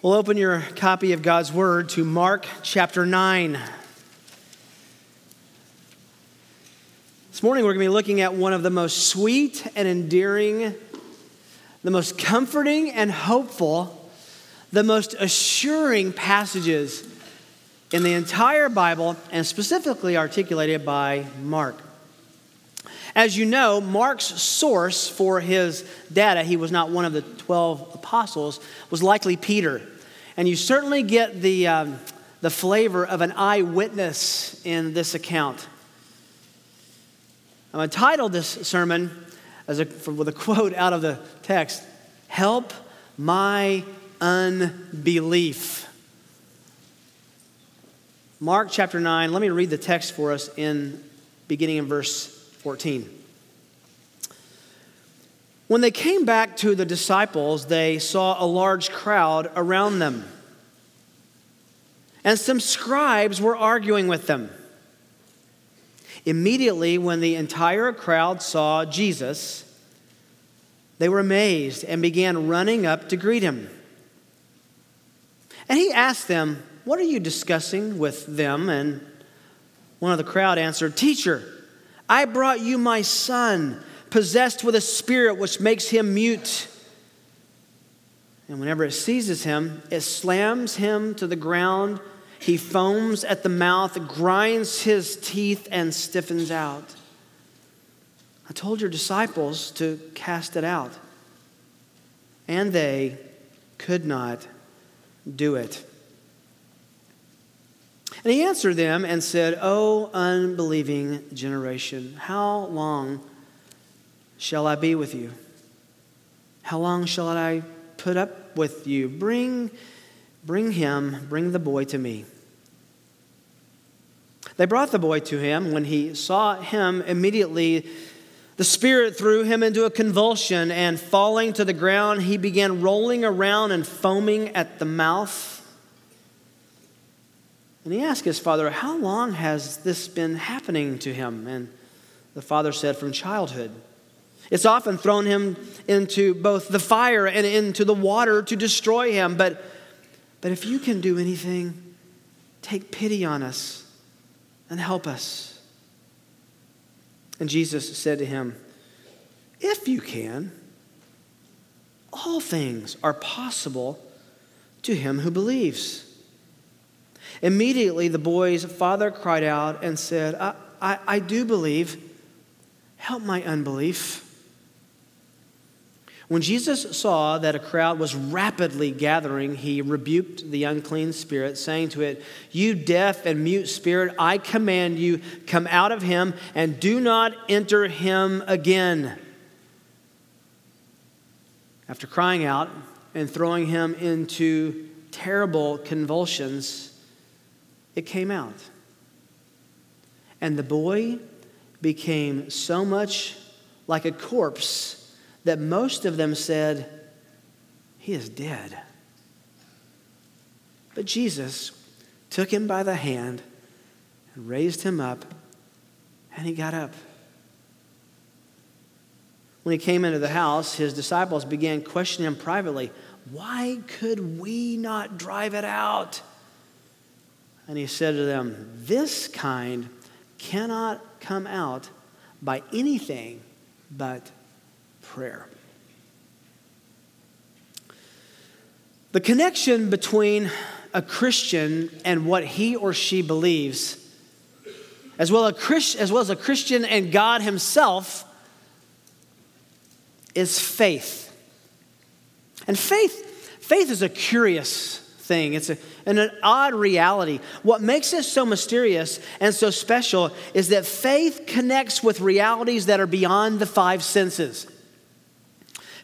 We'll open your copy of God's Word to Mark chapter 9. This morning we're going to be looking at one of the most sweet and endearing, the most comforting and hopeful, the most assuring passages in the entire Bible, and specifically articulated by Mark. As you know, Mark's source for his data, he was not one of the 12 apostles, was likely Peter. And you certainly get the, um, the flavor of an eyewitness in this account. I'm entitled this sermon as a, with a quote out of the text Help my unbelief. Mark chapter 9, let me read the text for us in beginning in verse 14. When they came back to the disciples, they saw a large crowd around them. And some scribes were arguing with them. Immediately, when the entire crowd saw Jesus, they were amazed and began running up to greet him. And he asked them, What are you discussing with them? And one of the crowd answered, Teacher, I brought you my son, possessed with a spirit which makes him mute. And whenever it seizes him, it slams him to the ground. He foams at the mouth, grinds his teeth, and stiffens out. I told your disciples to cast it out, and they could not do it. And he answered them and said, O unbelieving generation, how long shall I be with you? How long shall I put up with you? Bring, bring him, bring the boy to me. They brought the boy to him. When he saw him, immediately the Spirit threw him into a convulsion, and falling to the ground, he began rolling around and foaming at the mouth. And he asked his father, How long has this been happening to him? And the father said, From childhood. It's often thrown him into both the fire and into the water to destroy him. But, but if you can do anything, take pity on us and help us. And Jesus said to him, If you can, all things are possible to him who believes. Immediately, the boy's father cried out and said, I, I, I do believe. Help my unbelief. When Jesus saw that a crowd was rapidly gathering, he rebuked the unclean spirit, saying to it, You deaf and mute spirit, I command you, come out of him and do not enter him again. After crying out and throwing him into terrible convulsions, it came out. And the boy became so much like a corpse that most of them said, He is dead. But Jesus took him by the hand and raised him up, and he got up. When he came into the house, his disciples began questioning him privately Why could we not drive it out? And he said to them, This kind cannot come out by anything but prayer. The connection between a Christian and what he or she believes, as well, as well as a Christian and God Himself, is faith. And faith, faith is a curious thing. It's a, an odd reality. What makes it so mysterious and so special is that faith connects with realities that are beyond the five senses.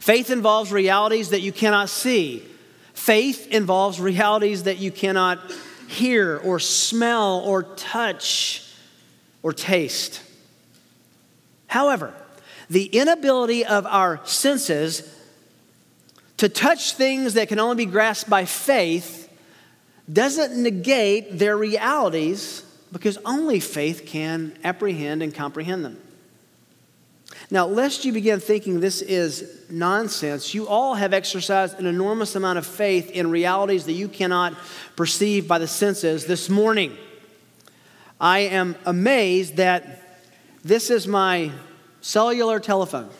Faith involves realities that you cannot see. Faith involves realities that you cannot hear or smell or touch or taste. However, the inability of our senses to touch things that can only be grasped by faith doesn't negate their realities because only faith can apprehend and comprehend them. Now, lest you begin thinking this is nonsense, you all have exercised an enormous amount of faith in realities that you cannot perceive by the senses this morning. I am amazed that this is my cellular telephone.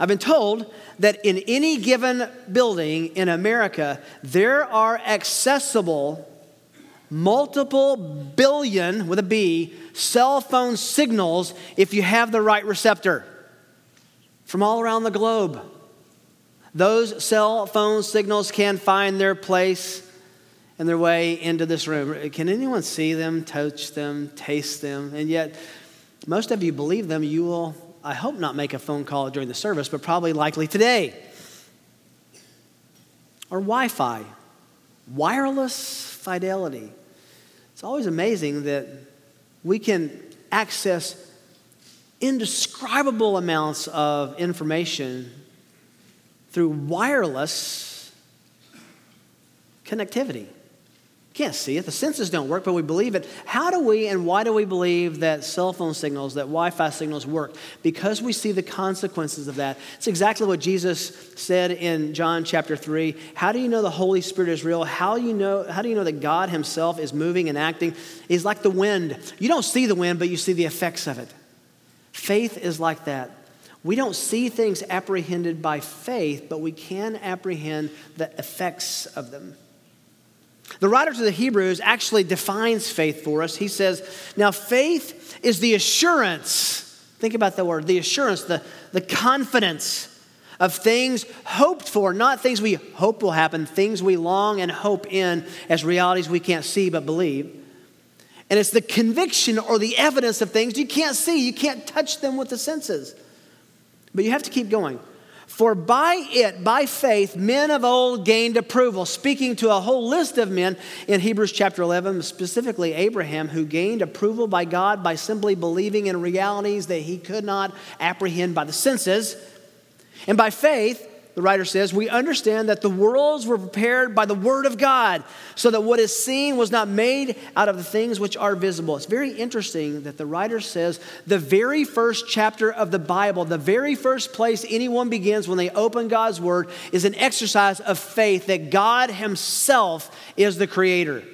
I've been told that in any given building in America, there are accessible multiple billion, with a B, cell phone signals if you have the right receptor from all around the globe. Those cell phone signals can find their place and their way into this room. Can anyone see them, touch them, taste them? And yet, most of you believe them. You will, I hope, not make a phone call during the service, but probably likely today. Or Wi Fi, wireless fidelity. It's always amazing that we can access indescribable amounts of information through wireless connectivity. Can't see it. The senses don't work, but we believe it. How do we and why do we believe that cell phone signals, that Wi Fi signals work? Because we see the consequences of that. It's exactly what Jesus said in John chapter 3. How do you know the Holy Spirit is real? How, you know, how do you know that God Himself is moving and acting? He's like the wind. You don't see the wind, but you see the effects of it. Faith is like that. We don't see things apprehended by faith, but we can apprehend the effects of them. The writer to the Hebrews actually defines faith for us. He says, Now, faith is the assurance, think about the word, the assurance, the, the confidence of things hoped for, not things we hope will happen, things we long and hope in as realities we can't see but believe. And it's the conviction or the evidence of things you can't see, you can't touch them with the senses. But you have to keep going. For by it, by faith, men of old gained approval, speaking to a whole list of men in Hebrews chapter 11, specifically Abraham, who gained approval by God by simply believing in realities that he could not apprehend by the senses. And by faith, the writer says, we understand that the worlds were prepared by the word of God, so that what is seen was not made out of the things which are visible. It's very interesting that the writer says the very first chapter of the Bible, the very first place anyone begins when they open God's word, is an exercise of faith that God Himself is the creator.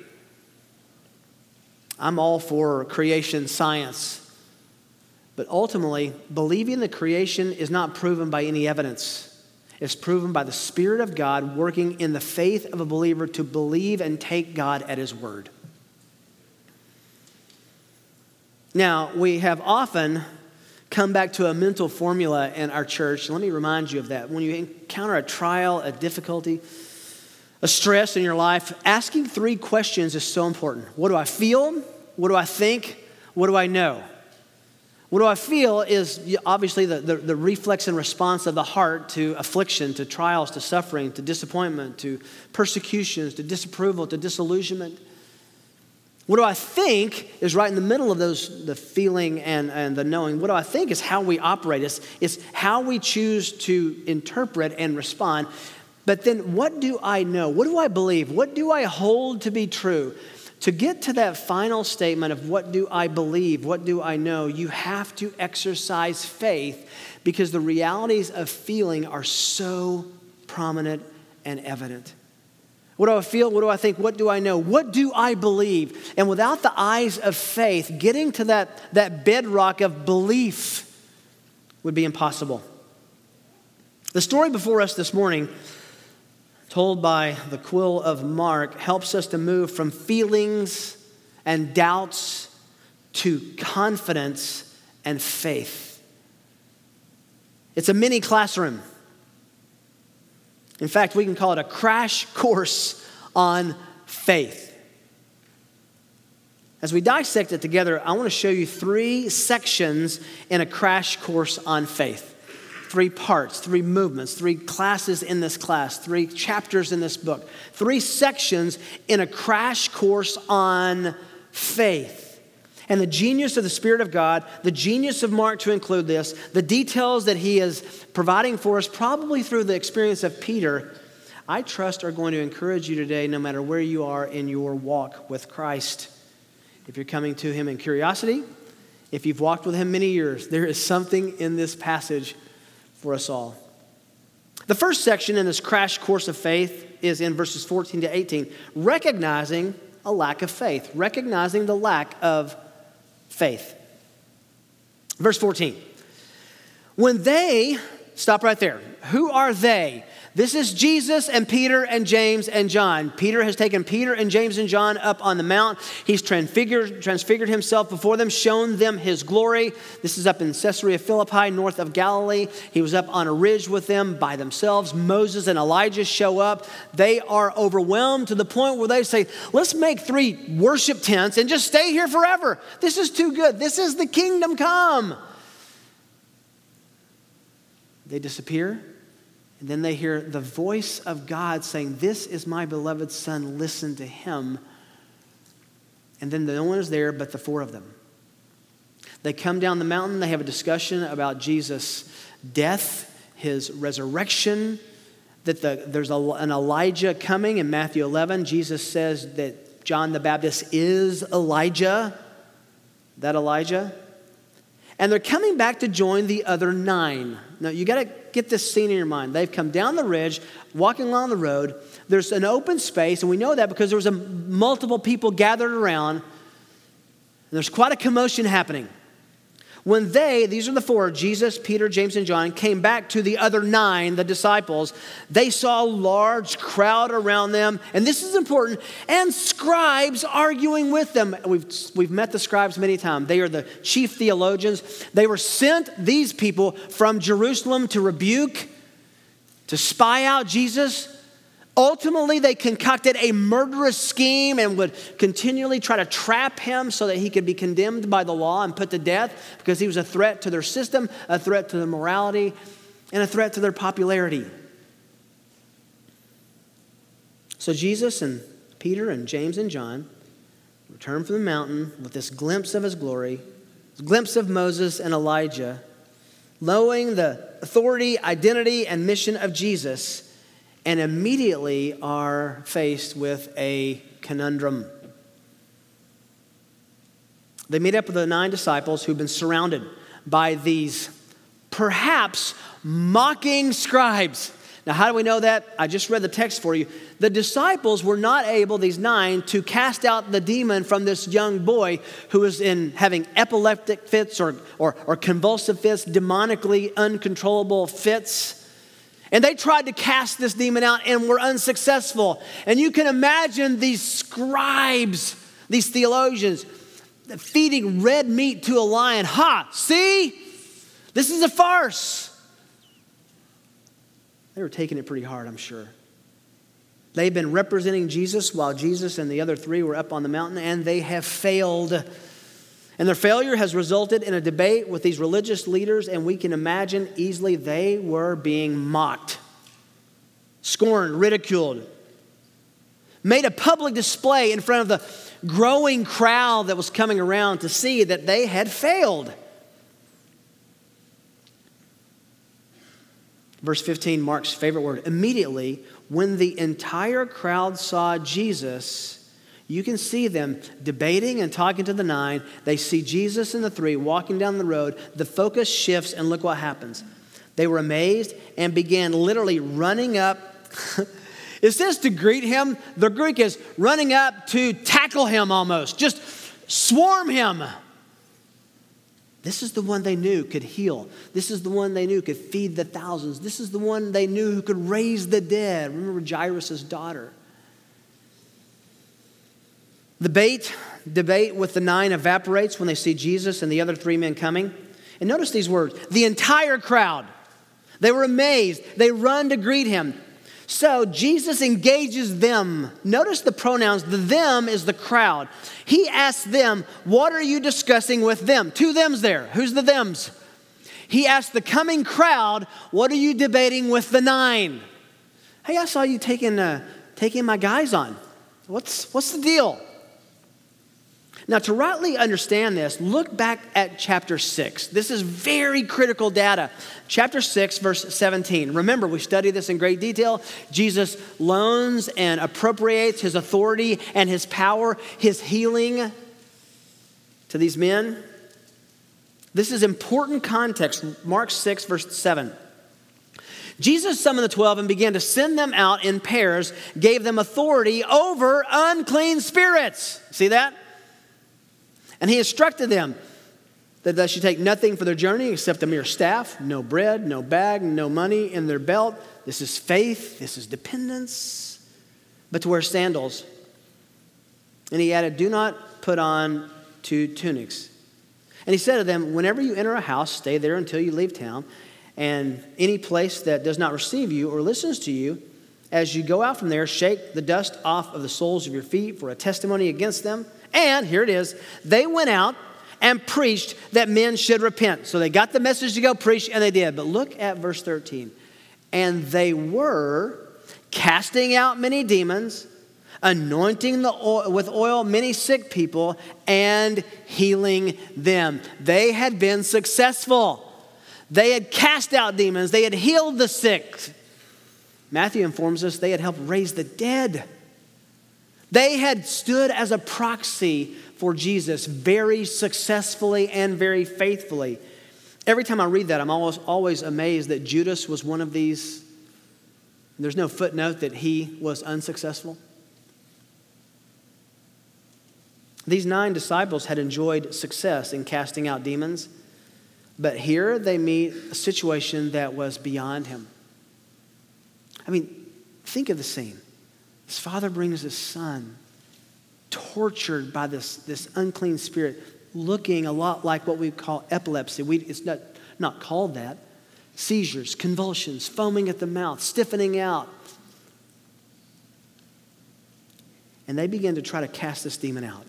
I'm all for creation science. But ultimately, believing the creation is not proven by any evidence is proven by the Spirit of God working in the faith of a believer to believe and take God at His word. Now, we have often come back to a mental formula in our church. Let me remind you of that. When you encounter a trial, a difficulty, a stress in your life, asking three questions is so important. What do I feel? What do I think? What do I know? What do I feel is obviously the, the, the, reflex and response of the heart to affliction, to trials, to suffering, to disappointment, to persecutions, to disapproval, to disillusionment. What do I think is right in the middle of those, the feeling and, and the knowing. What do I think is how we operate, it's, it's how we choose to interpret and respond. But then what do I know? What do I believe? What do I hold to be true? To get to that final statement of what do I believe, what do I know, you have to exercise faith because the realities of feeling are so prominent and evident. What do I feel? What do I think? What do I know? What do I believe? And without the eyes of faith, getting to that, that bedrock of belief would be impossible. The story before us this morning told by the quill of Mark helps us to move from feelings and doubts to confidence and faith. It's a mini classroom. In fact, we can call it a crash course on faith. As we dissect it together, I want to show you three sections in a crash course on faith three parts, three movements, three classes in this class, three chapters in this book, three sections in a crash course on faith. And the genius of the Spirit of God, the genius of Mark to include this, the details that he is providing for us, probably through the experience of Peter, I trust are going to encourage you today, no matter where you are in your walk with Christ. If you're coming to him in curiosity, If you've walked with him many years, there is something in this passage for us all. The first section in this crash course of faith is in verses 14 to 18, recognizing a lack of faith, recognizing the lack of faith. Verse 14. When they, stop right there. Who are they? This is Jesus and Peter and James and John. Peter has taken Peter and James and John up on the mount. He's transfigured, transfigured himself before them, shown them his glory. This is up in Caesarea Philippi, north of Galilee. He was up on a ridge with them by themselves. Moses and Elijah show up. They are overwhelmed to the point where they say, Let's make three worship tents and just stay here forever. This is too good. This is the kingdom come. They disappear. And then they hear the voice of God saying, This is my beloved son, listen to him. And then no one is there but the four of them. They come down the mountain, they have a discussion about Jesus' death, his resurrection, that the, there's a, an Elijah coming. In Matthew 11, Jesus says that John the Baptist is Elijah, that Elijah. And they're coming back to join the other nine. Now, you got to get this scene in your mind. They've come down the ridge, walking along the road. There's an open space, and we know that because there was a, multiple people gathered around. And there's quite a commotion happening. When they, these are the four, Jesus, Peter, James, and John, came back to the other nine, the disciples, they saw a large crowd around them, and this is important, and scribes arguing with them. We've, we've met the scribes many times. They are the chief theologians. They were sent, these people, from Jerusalem to rebuke, to spy out Jesus, Ultimately, they concocted a murderous scheme and would continually try to trap him so that he could be condemned by the law and put to death because he was a threat to their system, a threat to their morality, and a threat to their popularity. So Jesus and Peter and James and John return from the mountain with this glimpse of his glory, this glimpse of Moses and Elijah, knowing the authority, identity, and mission of Jesus and immediately are faced with a conundrum. They meet up with the nine disciples who've been surrounded by these perhaps mocking scribes. Now, how do we know that? I just read the text for you. The disciples were not able, these nine, to cast out the demon from this young boy who was in having epileptic fits or, or, or convulsive fits, demonically uncontrollable fits. And they tried to cast this demon out and were unsuccessful. And you can imagine these scribes, these theologians, feeding red meat to a lion. Ha, see? This is a farce. They were taking it pretty hard, I'm sure. They've been representing Jesus while Jesus and the other three were up on the mountain, and they have failed. And their failure has resulted in a debate with these religious leaders, and we can imagine easily they were being mocked, scorned, ridiculed, made a public display in front of the growing crowd that was coming around to see that they had failed. Verse 15, Mark's favorite word. Immediately, when the entire crowd saw Jesus, you can see them debating and talking to the nine. They see Jesus and the three walking down the road. The focus shifts, and look what happens. They were amazed and began literally running up. it says to greet him. The Greek is running up to tackle him almost, just swarm him. This is the one they knew could heal. This is the one they knew could feed the thousands. This is the one they knew who could raise the dead. Remember Jairus' daughter. The debate, debate with the nine evaporates when they see Jesus and the other three men coming. And notice these words the entire crowd. They were amazed. They run to greet him. So Jesus engages them. Notice the pronouns. The them is the crowd. He asks them, What are you discussing with them? Two thems there. Who's the thems? He asks the coming crowd, What are you debating with the nine? Hey, I saw you taking, uh, taking my guys on. What's, what's the deal? Now, to rightly understand this, look back at chapter 6. This is very critical data. Chapter 6, verse 17. Remember, we studied this in great detail. Jesus loans and appropriates his authority and his power, his healing to these men. This is important context. Mark 6, verse 7. Jesus summoned the 12 and began to send them out in pairs, gave them authority over unclean spirits. See that? And he instructed them that they should take nothing for their journey except a mere staff, no bread, no bag, no money in their belt. This is faith, this is dependence, but to wear sandals. And he added, Do not put on two tunics. And he said to them, Whenever you enter a house, stay there until you leave town. And any place that does not receive you or listens to you, as you go out from there, shake the dust off of the soles of your feet for a testimony against them. And here it is they went out and preached that men should repent. So they got the message to go preach, and they did. But look at verse 13. And they were casting out many demons, anointing the oil, with oil many sick people, and healing them. They had been successful. They had cast out demons, they had healed the sick. Matthew informs us they had helped raise the dead. They had stood as a proxy for Jesus very successfully and very faithfully. Every time I read that, I'm always, always amazed that Judas was one of these. There's no footnote that he was unsuccessful. These nine disciples had enjoyed success in casting out demons, but here they meet a situation that was beyond him. I mean, think of the scene. His father brings his son, tortured by this, this unclean spirit, looking a lot like what we call epilepsy. We, it's not, not called that. Seizures, convulsions, foaming at the mouth, stiffening out. And they begin to try to cast this demon out.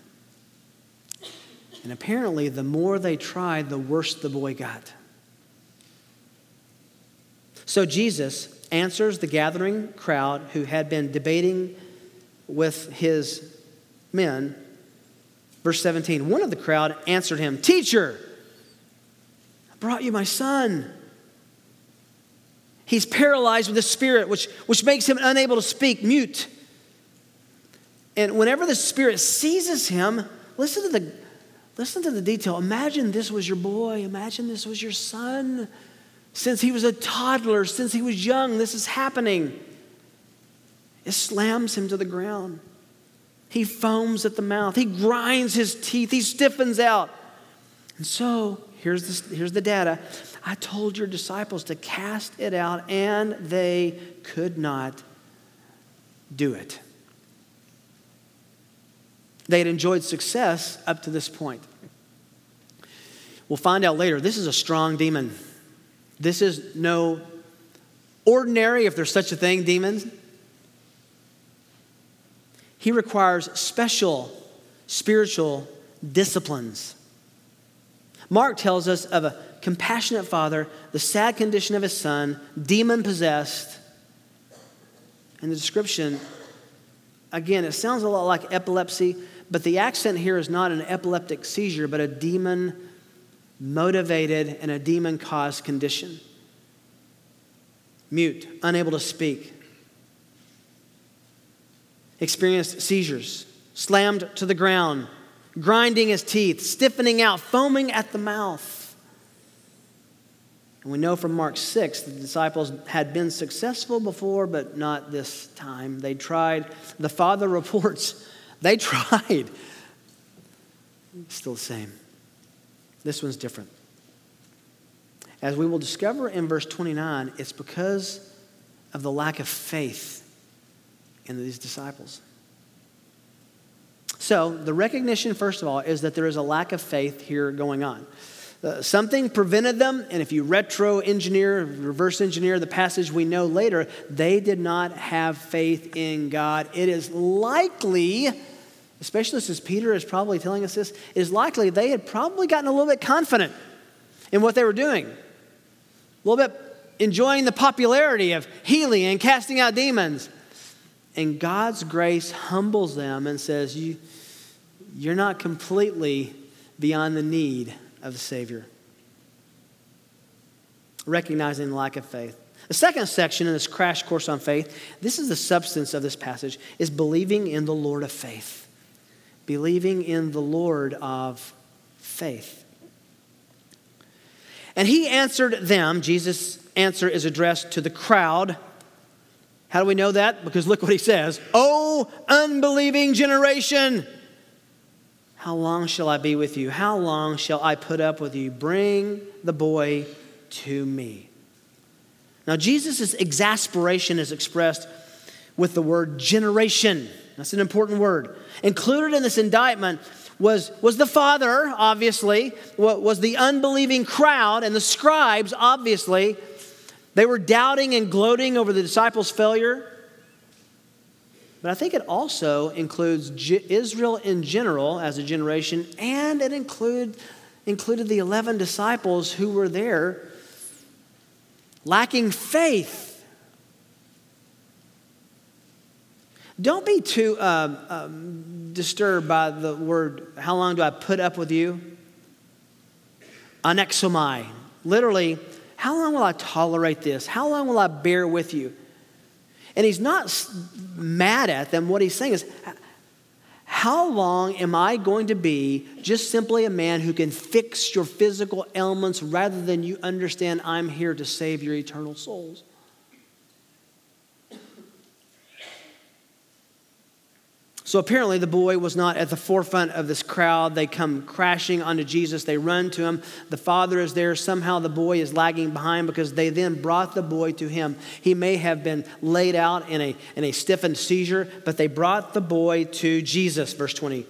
And apparently, the more they tried, the worse the boy got. So Jesus answers the gathering crowd who had been debating with his men. Verse 17 One of the crowd answered him, Teacher, I brought you my son. He's paralyzed with a spirit, which, which makes him unable to speak, mute. And whenever the spirit seizes him, listen to the, listen to the detail. Imagine this was your boy. Imagine this was your son. Since he was a toddler, since he was young, this is happening. It slams him to the ground. He foams at the mouth. He grinds his teeth. He stiffens out. And so, here's, this, here's the data. I told your disciples to cast it out, and they could not do it. They had enjoyed success up to this point. We'll find out later. This is a strong demon. This is no ordinary, if there's such a thing, demons. He requires special spiritual disciplines. Mark tells us of a compassionate father, the sad condition of his son, demon possessed. And the description, again, it sounds a lot like epilepsy, but the accent here is not an epileptic seizure, but a demon motivated in a demon caused condition. Mute, unable to speak. Experienced seizures, slammed to the ground, grinding his teeth, stiffening out, foaming at the mouth. And we know from Mark 6 the disciples had been successful before, but not this time. They tried. The Father reports they tried. Still the same. This one's different. As we will discover in verse 29, it's because of the lack of faith in these disciples. So, the recognition, first of all, is that there is a lack of faith here going on. Uh, something prevented them, and if you retro engineer, reverse engineer the passage we know later, they did not have faith in God. It is likely especially since Peter is probably telling us this, is likely they had probably gotten a little bit confident in what they were doing. A little bit enjoying the popularity of healing and casting out demons. And God's grace humbles them and says, you, You're not completely beyond the need of the Savior. Recognizing the lack of faith. The second section in this crash course on faith, this is the substance of this passage, is believing in the Lord of faith believing in the Lord of faith. And he answered them. Jesus' answer is addressed to the crowd. How do we know that? Because look what he says Oh, unbelieving generation, how long shall I be with you? How long shall I put up with you? Bring the boy to me. Now, Jesus' exasperation is expressed with the word generation. That's an important word. Included in this indictment was, was the father, obviously, was the unbelieving crowd, and the scribes, obviously. They were doubting and gloating over the disciples' failure. But I think it also includes Israel in general as a generation, and it include, included the 11 disciples who were there lacking faith. Don't be too um, um, disturbed by the word, how long do I put up with you? Anexomai. Literally, how long will I tolerate this? How long will I bear with you? And he's not mad at them. What he's saying is, how long am I going to be just simply a man who can fix your physical ailments rather than you understand I'm here to save your eternal souls? So apparently, the boy was not at the forefront of this crowd. They come crashing onto Jesus. They run to him. The father is there. Somehow, the boy is lagging behind because they then brought the boy to him. He may have been laid out in a, in a stiffened seizure, but they brought the boy to Jesus. Verse 20.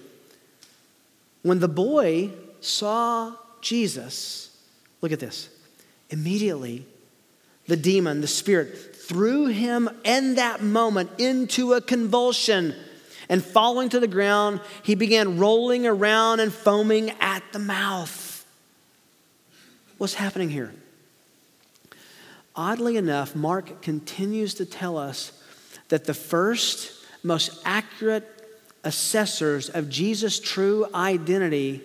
When the boy saw Jesus, look at this. Immediately, the demon, the spirit, threw him in that moment into a convulsion and falling to the ground, he began rolling around and foaming at the mouth. What's happening here? Oddly enough, Mark continues to tell us that the first, most accurate assessors of Jesus' true identity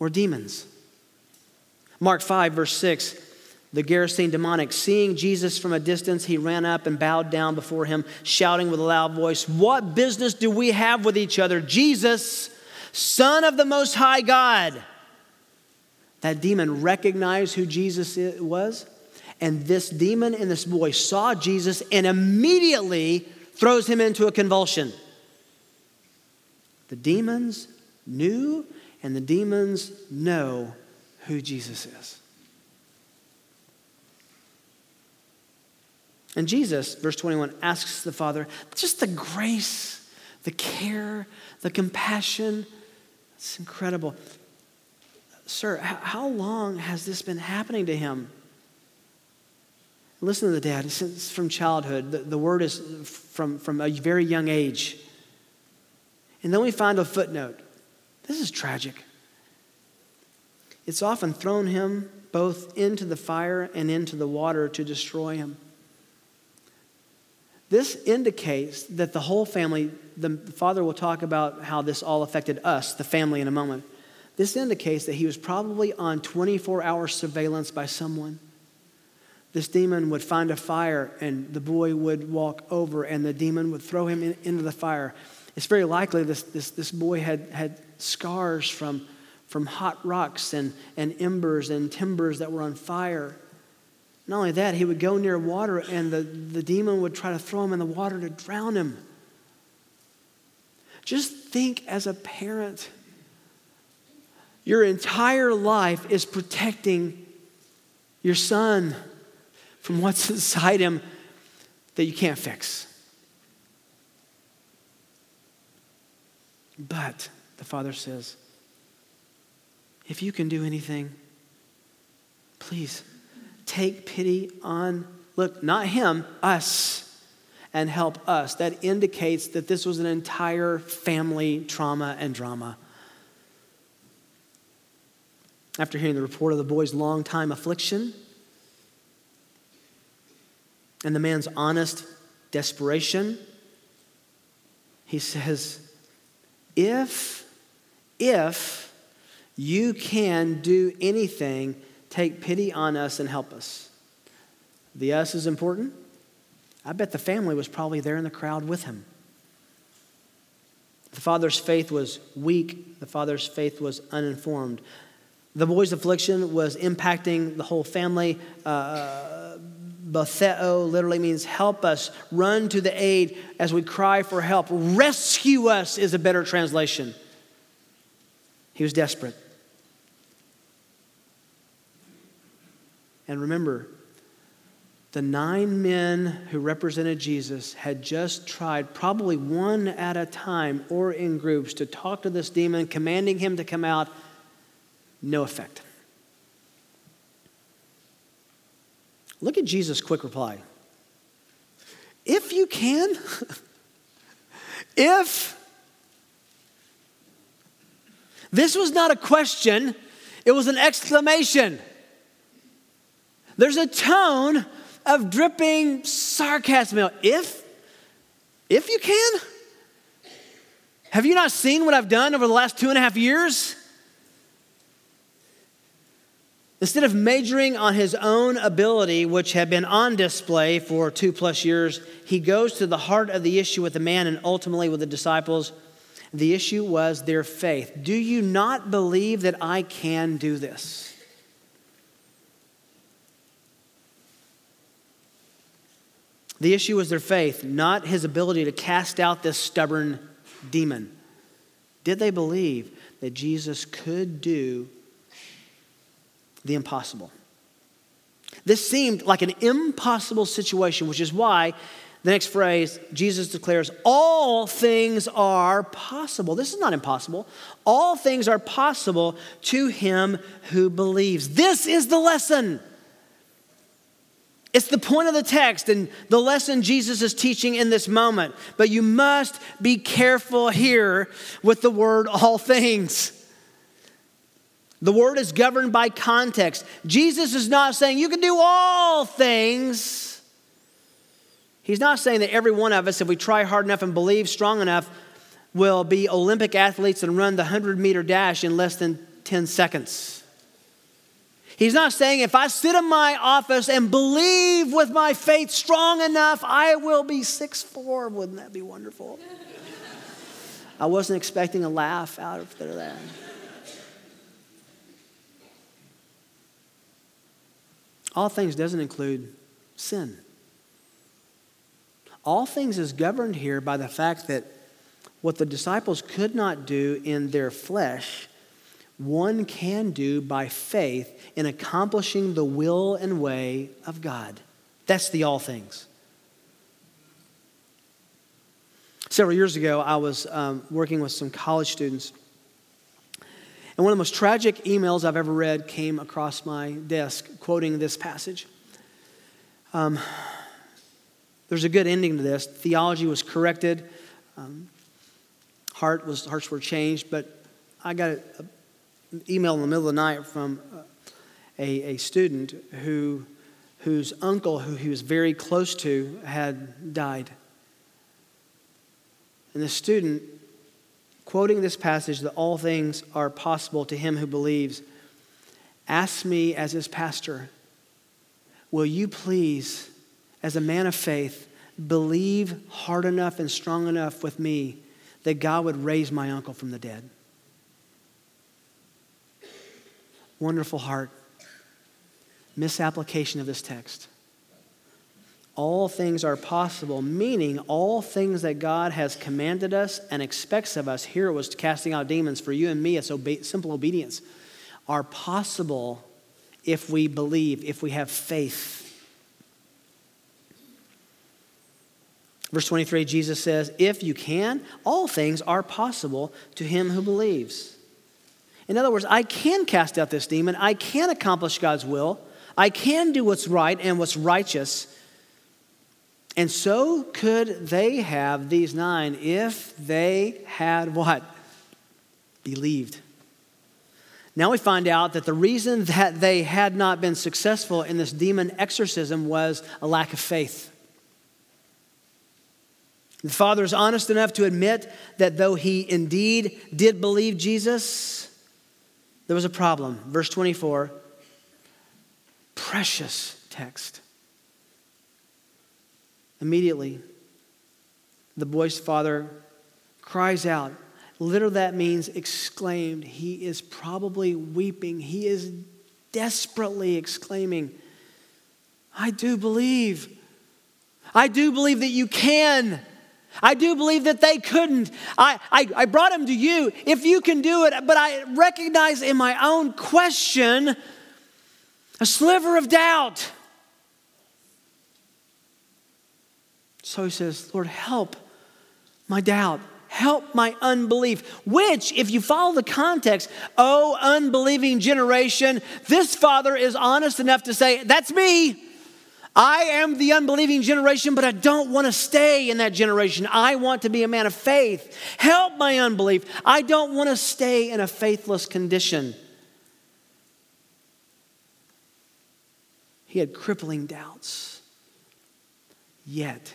were demons. Mark 5, verse 6 the Gerasene demoniac. Seeing Jesus from a distance, he ran up and bowed down before him, shouting with a loud voice, What business do we have with each other? Jesus, Son of the Most High God. That demon recognized who Jesus was, and this demon and this boy saw Jesus and immediately throws him into a convulsion. The demons knew, and the demons know who Jesus is. And Jesus, verse 21, asks the Father just the grace, the care, the compassion. It's incredible. Sir, how long has this been happening to him? Listen to the dad. It's from childhood. The, the word is from, from a very young age. And then we find a footnote. This is tragic. It's often thrown him both into the fire and into the water to destroy him. This indicates that the whole family, the father will talk about how this all affected us, the family, in a moment. This indicates that he was probably on 24 hour surveillance by someone. This demon would find a fire, and the boy would walk over, and the demon would throw him in, into the fire. It's very likely this, this, this boy had, had scars from, from hot rocks and, and embers and timbers that were on fire. Not only that, he would go near water and the, the demon would try to throw him in the water to drown him. Just think as a parent, your entire life is protecting your son from what's inside him that you can't fix. But, the father says, if you can do anything, please take pity on, look, not him, us, and help us. That indicates that this was an entire family trauma and drama. After hearing the report of the boy's long time affliction and the man's honest desperation, he says, If, if you can do anything, take pity on us and help us. The us is important. I bet the family was probably there in the crowd with him. The father's faith was weak, the father's faith was uninformed. The boy's affliction was impacting the whole family. Uh, Botheo literally means help us, run to the aid as we cry for help. Rescue us is a better translation. He was desperate. And remember, the nine men who represented Jesus had just tried, probably one at a time or in groups, to talk to this demon, commanding him to come out. No effect. Look at Jesus' quick reply. If you can, if this was not a question, it was an exclamation. There's a tone of dripping sarcasm. If, if you can, have you not seen what I've done over the last two and a half years? Instead of majoring on his own ability, which had been on display for two plus years, he goes to the heart of the issue with the man and ultimately with the disciples. The issue was their faith. Do you not believe that I can do this? The issue was their faith, not his ability to cast out this stubborn demon. Did they believe that Jesus could do the impossible? This seemed like an impossible situation, which is why the next phrase, Jesus declares, All things are possible. This is not impossible. All things are possible to him who believes. This is the lesson. It's the point of the text and the lesson Jesus is teaching in this moment. But you must be careful here with the word all things. The word is governed by context. Jesus is not saying you can do all things. He's not saying that every one of us, if we try hard enough and believe strong enough, will be Olympic athletes and run the 100 meter dash in less than 10 seconds. He's not saying if I sit in my office and believe with my faith strong enough, I will be six four. Wouldn't that be wonderful? I wasn't expecting a laugh out of there. All things doesn't include sin. All things is governed here by the fact that what the disciples could not do in their flesh, one can do by faith in accomplishing the will and way of God. That's the all things. Several years ago, I was um, working with some college students, and one of the most tragic emails I've ever read came across my desk quoting this passage. Um, there's a good ending to this. Theology was corrected, um, heart was, hearts were changed, but I got a, email in the middle of the night from uh, a, a student who, whose uncle, who he was very close to, had died. And the student, quoting this passage, that all things are possible to him who believes, asked me as his pastor, Will you please, as a man of faith, believe hard enough and strong enough with me that God would raise my uncle from the dead? Wonderful heart. Misapplication of this text. All things are possible, meaning all things that God has commanded us and expects of us. Here it was casting out demons. For you and me, it's obe- simple obedience. Are possible if we believe, if we have faith. Verse 23, Jesus says, If you can, all things are possible to him who believes. In other words, I can cast out this demon. I can accomplish God's will. I can do what's right and what's righteous. And so could they have, these nine, if they had what? Believed. Now we find out that the reason that they had not been successful in this demon exorcism was a lack of faith. The father is honest enough to admit that though he indeed did believe Jesus, there was a problem. Verse 24, precious text. Immediately, the boy's father cries out, Literally, that means exclaimed. He is probably weeping. He is desperately exclaiming, I do believe. I do believe that you can. I do believe that they couldn't. I, I, I brought him to you if you can do it, but I recognize in my own question a sliver of doubt. So he says, Lord, help my doubt. Help my unbelief. Which, if you follow the context, oh, unbelieving generation, this father is honest enough to say, That's me. I am the unbelieving generation, but I don't want to stay in that generation. I want to be a man of faith. Help my unbelief. I don't want to stay in a faithless condition. He had crippling doubts. Yet,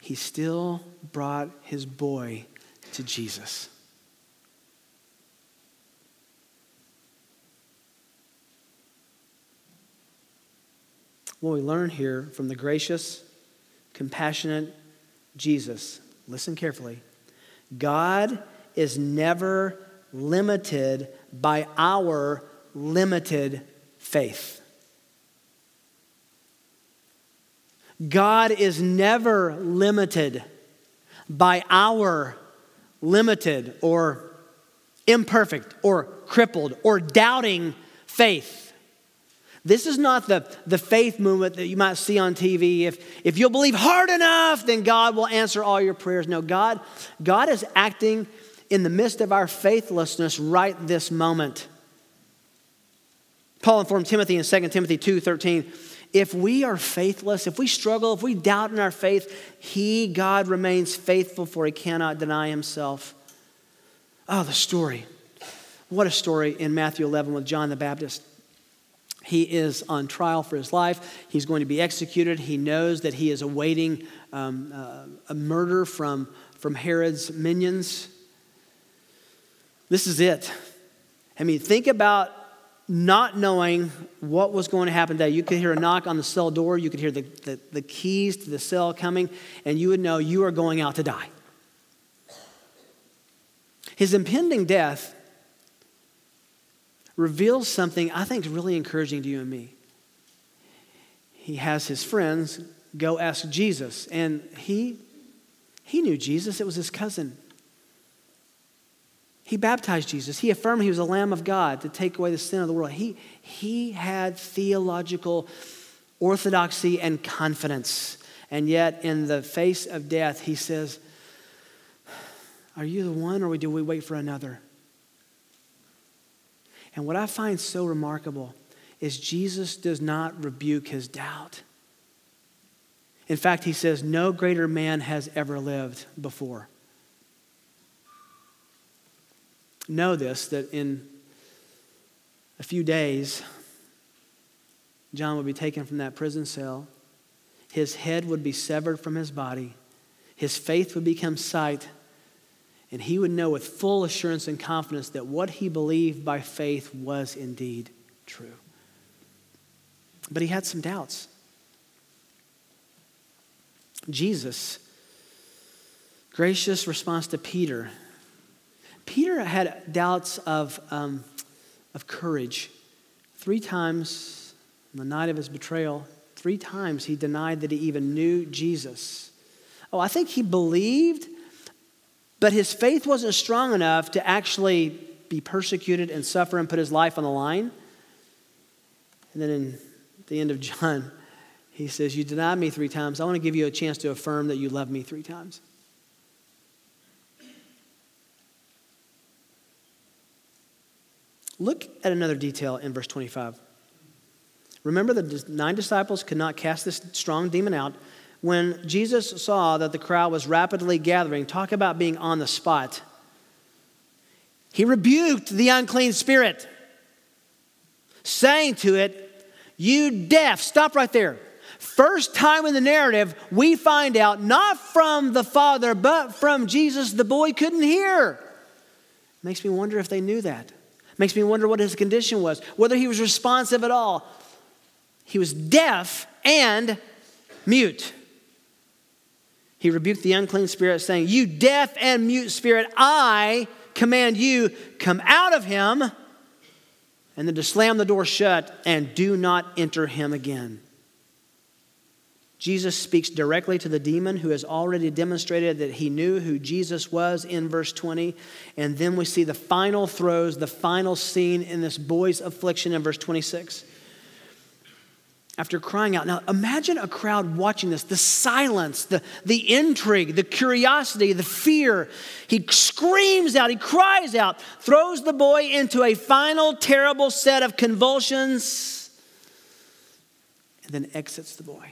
he still brought his boy to Jesus. What we learn here from the gracious, compassionate Jesus, listen carefully. God is never limited by our limited faith. God is never limited by our limited or imperfect or crippled or doubting faith. This is not the, the faith movement that you might see on TV. If, if you'll believe hard enough, then God will answer all your prayers. No, God, God is acting in the midst of our faithlessness right this moment. Paul informed Timothy in 2 Timothy 2 13 if we are faithless, if we struggle, if we doubt in our faith, He, God, remains faithful, for He cannot deny Himself. Oh, the story. What a story in Matthew 11 with John the Baptist. He is on trial for his life. He's going to be executed. He knows that he is awaiting um, uh, a murder from, from Herod's minions. This is it. I mean, think about not knowing what was going to happen today. You could hear a knock on the cell door, you could hear the, the, the, keys to the cell coming, and you would know you are going out to die. His impending death reveals something I think is really encouraging to you and me. He has his friends go ask Jesus, and he, he knew Jesus, it was his cousin. He baptized Jesus. He affirmed he was a Lamb of God to take away the sin of the world. He, he had theological orthodoxy and confidence. And yet, in the face of death, he says, Are you the one, or do we wait for another? And what I find so remarkable is Jesus does not rebuke his doubt. In fact, he says, No greater man has ever lived before know this that in a few days, John would be taken from that prison cell. His head would be severed from his body. His faith would become sight. And he would know with full assurance and confidence that what he believed by faith was indeed true. But he had some doubts. Jesus' gracious response to Peter Peter had doubts of, um, of courage. Three times on the night of his betrayal, three times he denied that he even knew Jesus. Oh, I think he believed, but his faith wasn't strong enough to actually be persecuted and suffer and put his life on the line. And then in the end of John, he says, You denied me three times. I want to give you a chance to affirm that you love me three times. Look at another detail in verse 25. Remember, the nine disciples could not cast this strong demon out. When Jesus saw that the crowd was rapidly gathering, talk about being on the spot. He rebuked the unclean spirit, saying to it, You deaf, stop right there. First time in the narrative, we find out not from the Father, but from Jesus, the boy couldn't hear. Makes me wonder if they knew that. Makes me wonder what his condition was, whether he was responsive at all. He was deaf and mute. He rebuked the unclean spirit, saying, You deaf and mute spirit, I command you, come out of him, and then to slam the door shut and do not enter him again. Jesus speaks directly to the demon who has already demonstrated that he knew who Jesus was in verse 20. And then we see the final throes, the final scene in this boy's affliction in verse 26 after crying out. Now, imagine a crowd watching this the silence, the, the intrigue, the curiosity, the fear. He screams out, he cries out, throws the boy into a final terrible set of convulsions, and then exits the boy.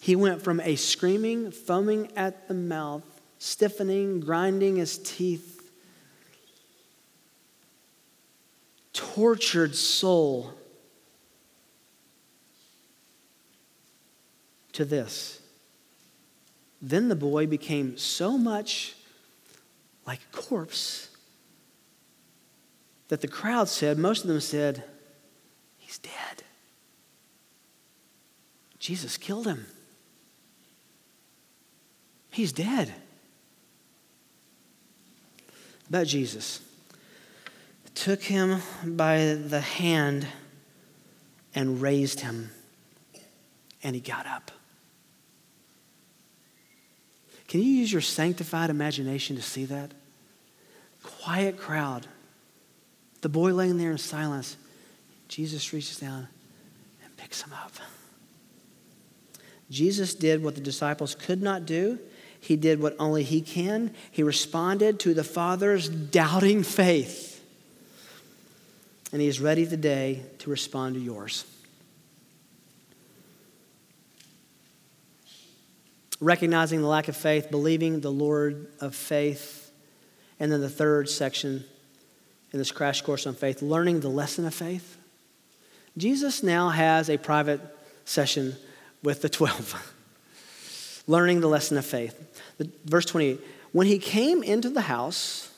He went from a screaming, foaming at the mouth, stiffening, grinding his teeth, tortured soul to this. Then the boy became so much like a corpse that the crowd said, most of them said, He's dead. Jesus killed him. He's dead. But Jesus took him by the hand and raised him, and he got up. Can you use your sanctified imagination to see that? Quiet crowd. The boy laying there in silence. Jesus reaches down and picks him up. Jesus did what the disciples could not do. He did what only he can. He responded to the Father's doubting faith and He is ready today to respond to yours. Recognizing the lack of faith, believing the Lord of faith, and then the third section in this crash course on faith, learning the lesson of faith. Jesus now has a private session with the 12, learning the lesson of faith. Verse 28 When he came into the house,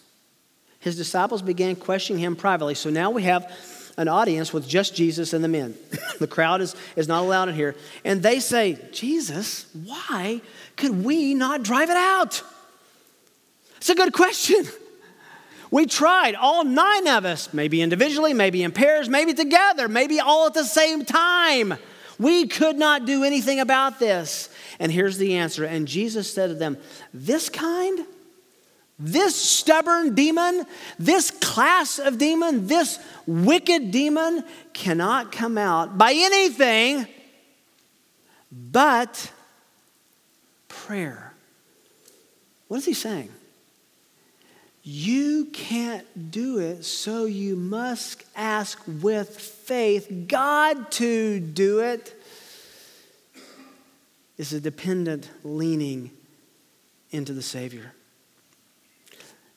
his disciples began questioning him privately. So now we have an audience with just Jesus and the men. the crowd is, is not allowed in here. And they say, Jesus, why could we not drive it out? It's a good question. We tried, all nine of us, maybe individually, maybe in pairs, maybe together, maybe all at the same time. We could not do anything about this. And here's the answer. And Jesus said to them, This kind this stubborn demon, this class of demon, this wicked demon cannot come out by anything but prayer. What is he saying? You can't do it, so you must ask with faith God to do it. Is a dependent leaning into the Savior.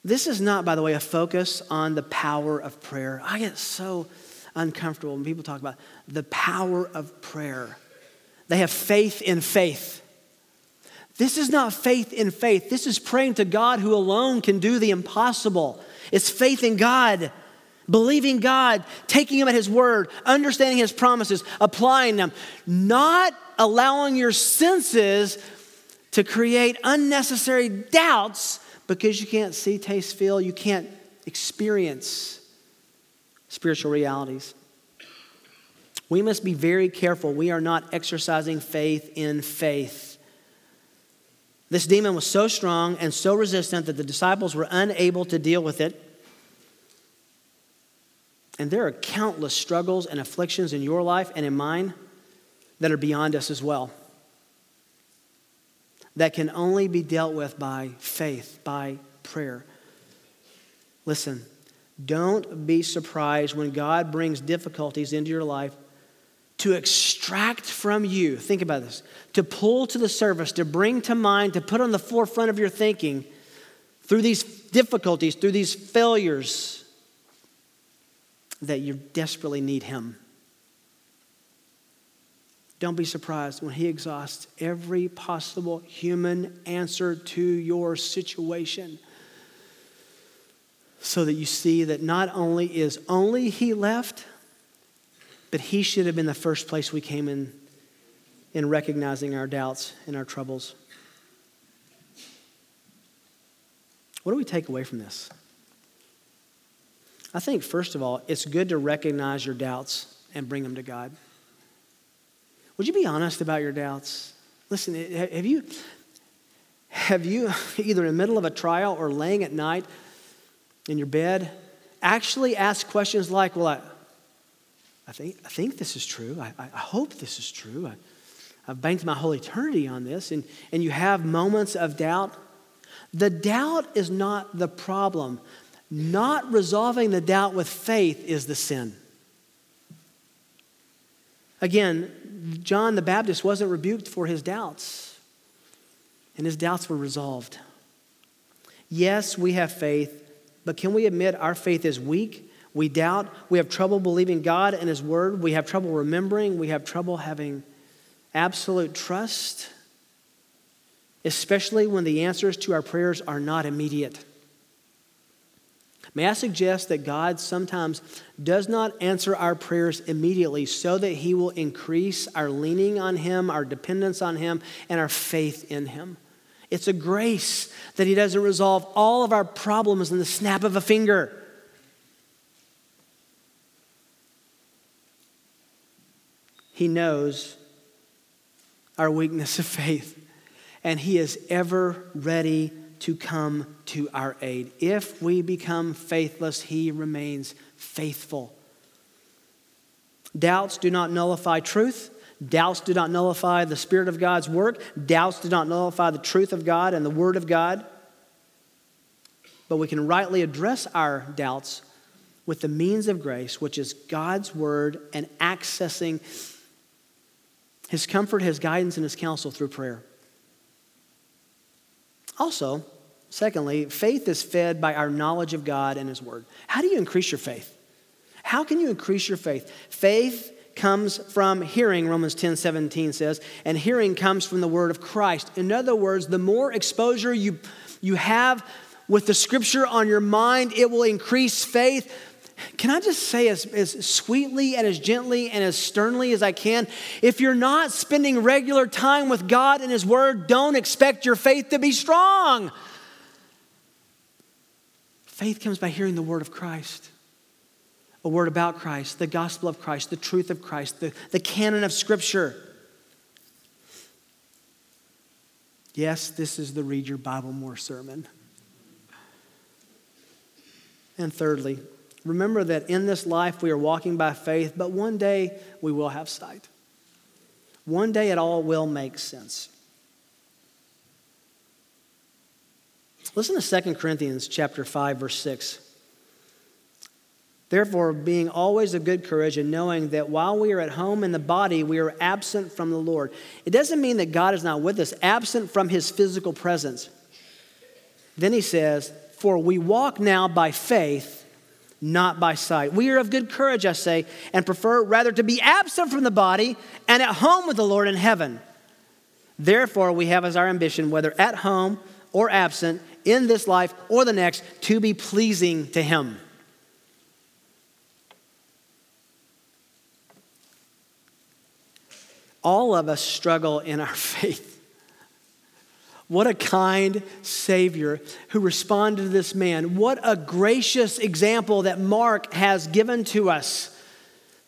This is not, by the way, a focus on the power of prayer. I get so uncomfortable when people talk about the power of prayer. They have faith in faith. This is not faith in faith. This is praying to God who alone can do the impossible. It's faith in God, believing God, taking Him at His word, understanding His promises, applying them, not allowing your senses to create unnecessary doubts because you can't see, taste, feel, you can't experience spiritual realities. We must be very careful. We are not exercising faith in faith. This demon was so strong and so resistant that the disciples were unable to deal with it. And there are countless struggles and afflictions in your life and in mine that are beyond us as well that can only be dealt with by faith, by prayer. Listen, don't be surprised when God brings difficulties into your life to extract from you, think about this, to pull to the surface, to bring to mind, to put on the forefront of your thinking through these difficulties, through these failures, that you desperately need Him. Don't be surprised when he exhausts every possible human answer to your situation. So that you see that not only is only he left, but he should have been the first place we came in in recognizing our doubts and our troubles. What do we take away from this? I think, first of all, it's good to recognize your doubts and bring them to God. Would you be honest about your doubts? Listen, have you, have you either in the middle of a trial or laying at night in your bed actually asked questions like, Well, I, I, think, I think this is true. I, I hope this is true. I, I've banked my whole eternity on this. And, and you have moments of doubt. The doubt is not the problem. Not resolving the doubt with faith is the sin. Again, John the Baptist wasn't rebuked for his doubts, and his doubts were resolved. Yes, we have faith, but can we admit our faith is weak? We doubt. We have trouble believing God and His Word. We have trouble remembering. We have trouble having absolute trust, especially when the answers to our prayers are not immediate. May I suggest that God sometimes does not answer our prayers immediately so that He will increase our leaning on Him, our dependence on Him, and our faith in Him. It's a grace that He doesn't resolve all of our problems in the snap of a finger. He knows our weakness of faith, and He is ever ready to come to our aid. If we become faithless, He remains faithful. Doubts do not nullify truth. Doubts do not nullify the Spirit of God's work. Doubts do not nullify the truth of God and the Word of God. But we can rightly address our doubts with the means of grace, which is God's Word and accessing His comfort, His guidance, and His counsel through prayer. Also, secondly, faith is fed by our knowledge of God and His Word. How do you increase your faith? How can you increase your faith? Faith comes from hearing, Romans 10 17 says, and hearing comes from the Word of Christ. In other words, the more exposure you, you have with the Scripture on your mind, it will increase faith. Can I just say, as, as sweetly and as gently and as sternly as I can, if you're not spending regular time with God and His Word, don't expect your faith to be strong. Faith comes by hearing the Word of Christ, a word about Christ, the gospel of Christ, the truth of Christ, the, the canon of Scripture. Yes, this is the Read Your Bible More sermon. And thirdly, Remember that in this life we are walking by faith, but one day we will have sight. One day it all will make sense. Listen to 2 Corinthians chapter 5 verse 6. Therefore, being always of good courage and knowing that while we are at home in the body, we are absent from the Lord. It doesn't mean that God is not with us, absent from his physical presence. Then he says, For we walk now by faith not by sight. We are of good courage, I say, and prefer rather to be absent from the body and at home with the Lord in heaven. Therefore, we have as our ambition, whether at home or absent, in this life or the next, to be pleasing to Him. All of us struggle in our faith. What a kind Savior who responded to this man. What a gracious example that Mark has given to us.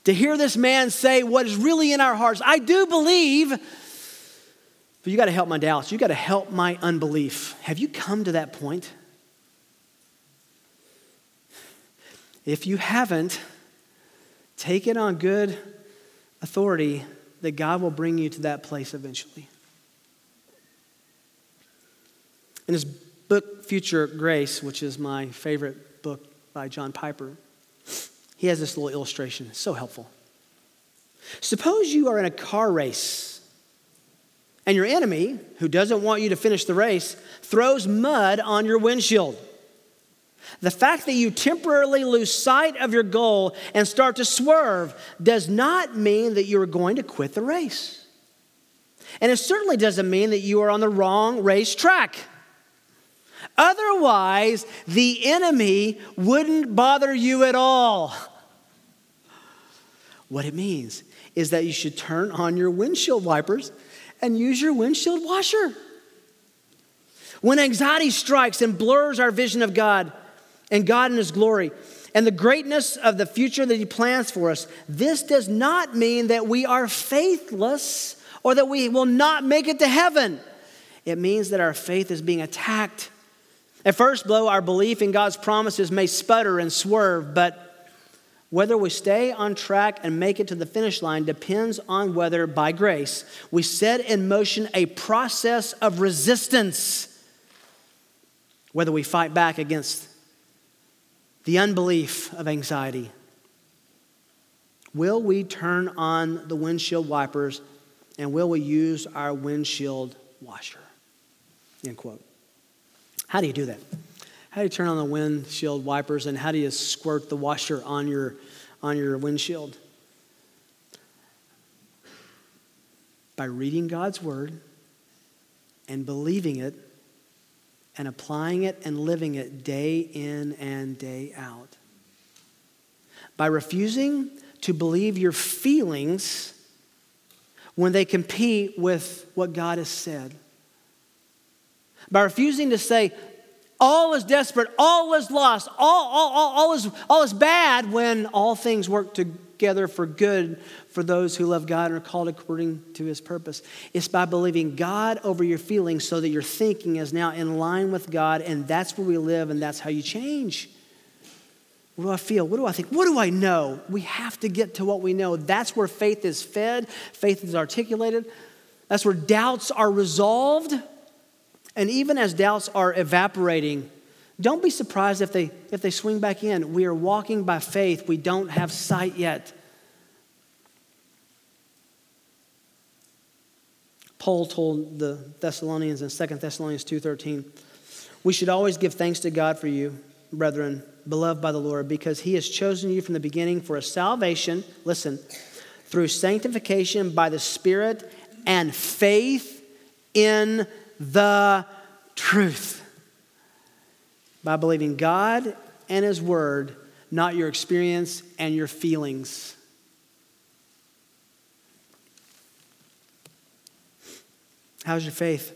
To hear this man say what is really in our hearts I do believe, but you got to help my doubts. You got to help my unbelief. Have you come to that point? If you haven't, take it on good authority that God will bring you to that place eventually. In his book, Future Grace, which is my favorite book by John Piper, he has this little illustration. It's so helpful. Suppose you are in a car race and your enemy, who doesn't want you to finish the race, throws mud on your windshield. The fact that you temporarily lose sight of your goal and start to swerve does not mean that you are going to quit the race. And it certainly doesn't mean that you are on the wrong race track. Otherwise, the enemy wouldn't bother you at all. What it means is that you should turn on your windshield wipers and use your windshield washer. When anxiety strikes and blurs our vision of God and God in His glory and the greatness of the future that He plans for us, this does not mean that we are faithless or that we will not make it to heaven. It means that our faith is being attacked. At first blow, our belief in God's promises may sputter and swerve, but whether we stay on track and make it to the finish line depends on whether, by grace, we set in motion a process of resistance, whether we fight back against the unbelief of anxiety. Will we turn on the windshield wipers and will we use our windshield washer? End quote. How do you do that? How do you turn on the windshield wipers and how do you squirt the washer on your, on your windshield? By reading God's word and believing it and applying it and living it day in and day out. By refusing to believe your feelings when they compete with what God has said. By refusing to say, all is desperate, all is lost, all, all, all, all, is, all is bad when all things work together for good for those who love God and are called according to his purpose. It's by believing God over your feelings so that your thinking is now in line with God, and that's where we live, and that's how you change. What do I feel? What do I think? What do I know? We have to get to what we know. That's where faith is fed, faith is articulated. That's where doubts are resolved. And even as doubts are evaporating, don't be surprised if they, if they swing back in. We are walking by faith, we don't have sight yet. Paul told the Thessalonians in 2 Thessalonians 2:13, "We should always give thanks to God for you, brethren, beloved by the Lord, because he has chosen you from the beginning for a salvation, listen, through sanctification by the Spirit and faith in the truth by believing God and His Word, not your experience and your feelings. How's your faith?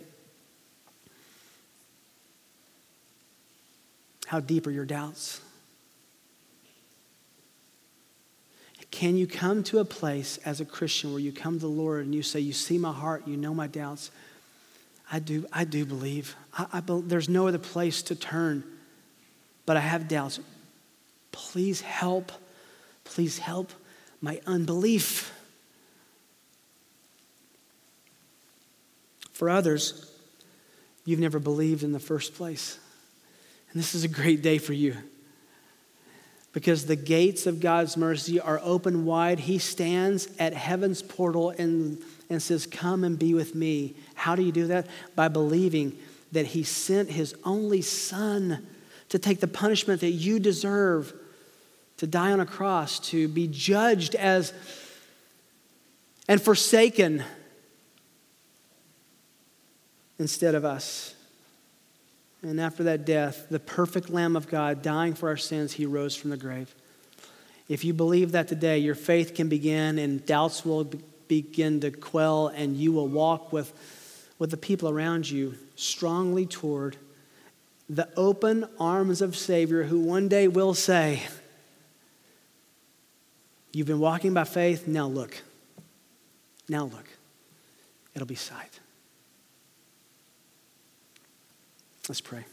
How deep are your doubts? Can you come to a place as a Christian where you come to the Lord and you say, You see my heart, you know my doubts? I do, I do believe. I, I be, there's no other place to turn, but I have doubts. Please help. Please help my unbelief. For others, you've never believed in the first place. And this is a great day for you. Because the gates of God's mercy are open wide. He stands at heaven's portal and and says, Come and be with me. How do you do that? By believing that He sent His only Son to take the punishment that you deserve, to die on a cross, to be judged as and forsaken instead of us. And after that death, the perfect Lamb of God dying for our sins, He rose from the grave. If you believe that today, your faith can begin and doubts will begin to quell, and you will walk with, with the people around you strongly toward the open arms of Savior who one day will say, You've been walking by faith, now look. Now look. It'll be sight. Let's pray.